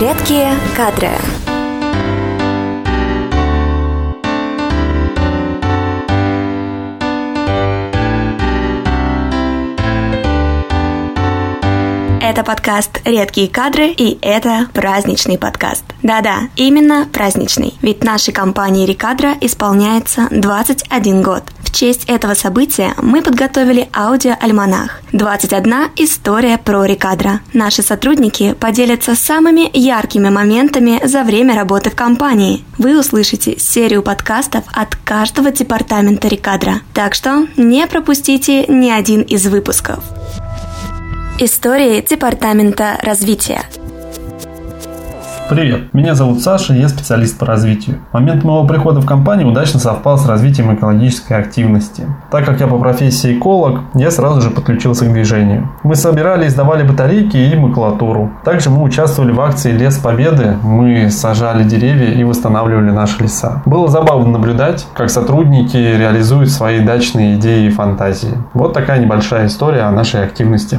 Редкие кадры. Это подкаст «Редкие кадры» и это праздничный подкаст. Да-да, именно праздничный, ведь нашей компании «Рекадра» исполняется 21 год. В честь этого события мы подготовили аудиоальманах «21 история про Рекадра». Наши сотрудники поделятся самыми яркими моментами за время работы в компании. Вы услышите серию подкастов от каждого департамента Рекадра. Так что не пропустите ни один из выпусков. Истории Департамента развития. Привет, меня зовут Саша, я специалист по развитию. Момент моего прихода в компанию удачно совпал с развитием экологической активности. Так как я по профессии эколог, я сразу же подключился к движению. Мы собирали и сдавали батарейки и макулатуру. Также мы участвовали в акции «Лес Победы», мы сажали деревья и восстанавливали наши леса. Было забавно наблюдать, как сотрудники реализуют свои дачные идеи и фантазии. Вот такая небольшая история о нашей активности.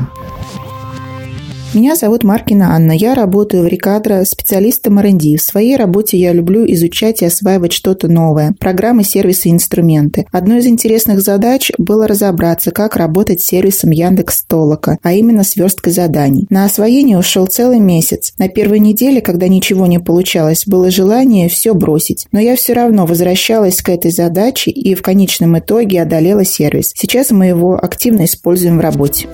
Меня зовут Маркина Анна. Я работаю в Рикадро специалистом R&D. В своей работе я люблю изучать и осваивать что-то новое. Программы, сервисы, инструменты. Одной из интересных задач было разобраться, как работать с сервисом Яндекс Толока, а именно сверсткой заданий. На освоение ушел целый месяц. На первой неделе, когда ничего не получалось, было желание все бросить. Но я все равно возвращалась к этой задаче и в конечном итоге одолела сервис. Сейчас мы его активно используем в работе.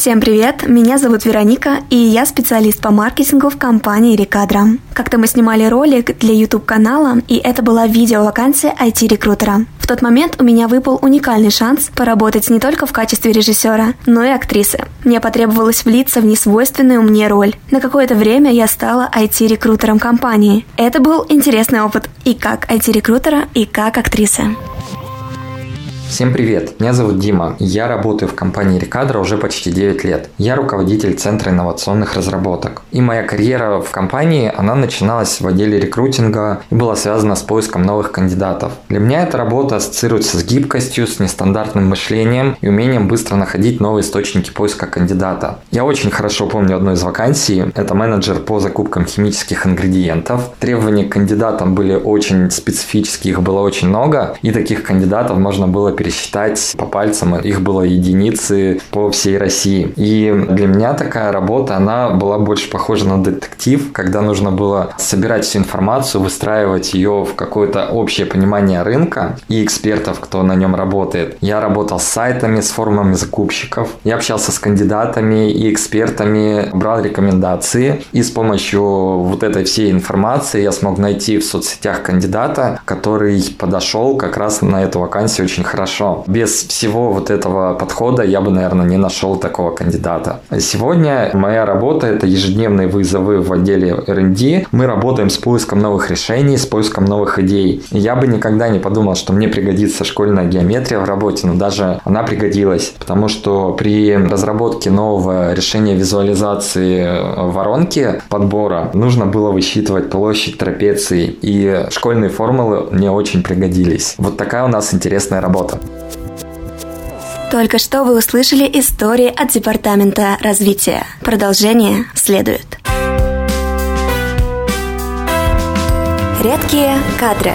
Всем привет, меня зовут Вероника, и я специалист по маркетингу в компании Рекадра. Как-то мы снимали ролик для YouTube-канала, и это была видео-вакансия IT-рекрутера. В тот момент у меня выпал уникальный шанс поработать не только в качестве режиссера, но и актрисы. Мне потребовалось влиться в несвойственную мне роль. На какое-то время я стала IT-рекрутером компании. Это был интересный опыт и как IT-рекрутера, и как актрисы. Всем привет, меня зовут Дима, я работаю в компании Рекадра уже почти 9 лет. Я руководитель Центра инновационных разработок. И моя карьера в компании, она начиналась в отделе рекрутинга и была связана с поиском новых кандидатов. Для меня эта работа ассоциируется с гибкостью, с нестандартным мышлением и умением быстро находить новые источники поиска кандидата. Я очень хорошо помню одну из вакансий, это менеджер по закупкам химических ингредиентов. Требования к кандидатам были очень специфические, их было очень много, и таких кандидатов можно было пересчитать по пальцам. Их было единицы по всей России. И для меня такая работа, она была больше похожа на детектив, когда нужно было собирать всю информацию, выстраивать ее в какое-то общее понимание рынка и экспертов, кто на нем работает. Я работал с сайтами, с форумами закупщиков. Я общался с кандидатами и экспертами, брал рекомендации. И с помощью вот этой всей информации я смог найти в соцсетях кандидата, который подошел как раз на эту вакансию очень хорошо хорошо. Без всего вот этого подхода я бы, наверное, не нашел такого кандидата. Сегодня моя работа – это ежедневные вызовы в отделе R&D. Мы работаем с поиском новых решений, с поиском новых идей. Я бы никогда не подумал, что мне пригодится школьная геометрия в работе, но даже она пригодилась, потому что при разработке нового решения визуализации воронки подбора нужно было высчитывать площадь трапеции, и школьные формулы мне очень пригодились. Вот такая у нас интересная работа. Только что вы услышали истории от Департамента развития. Продолжение следует. Редкие кадры.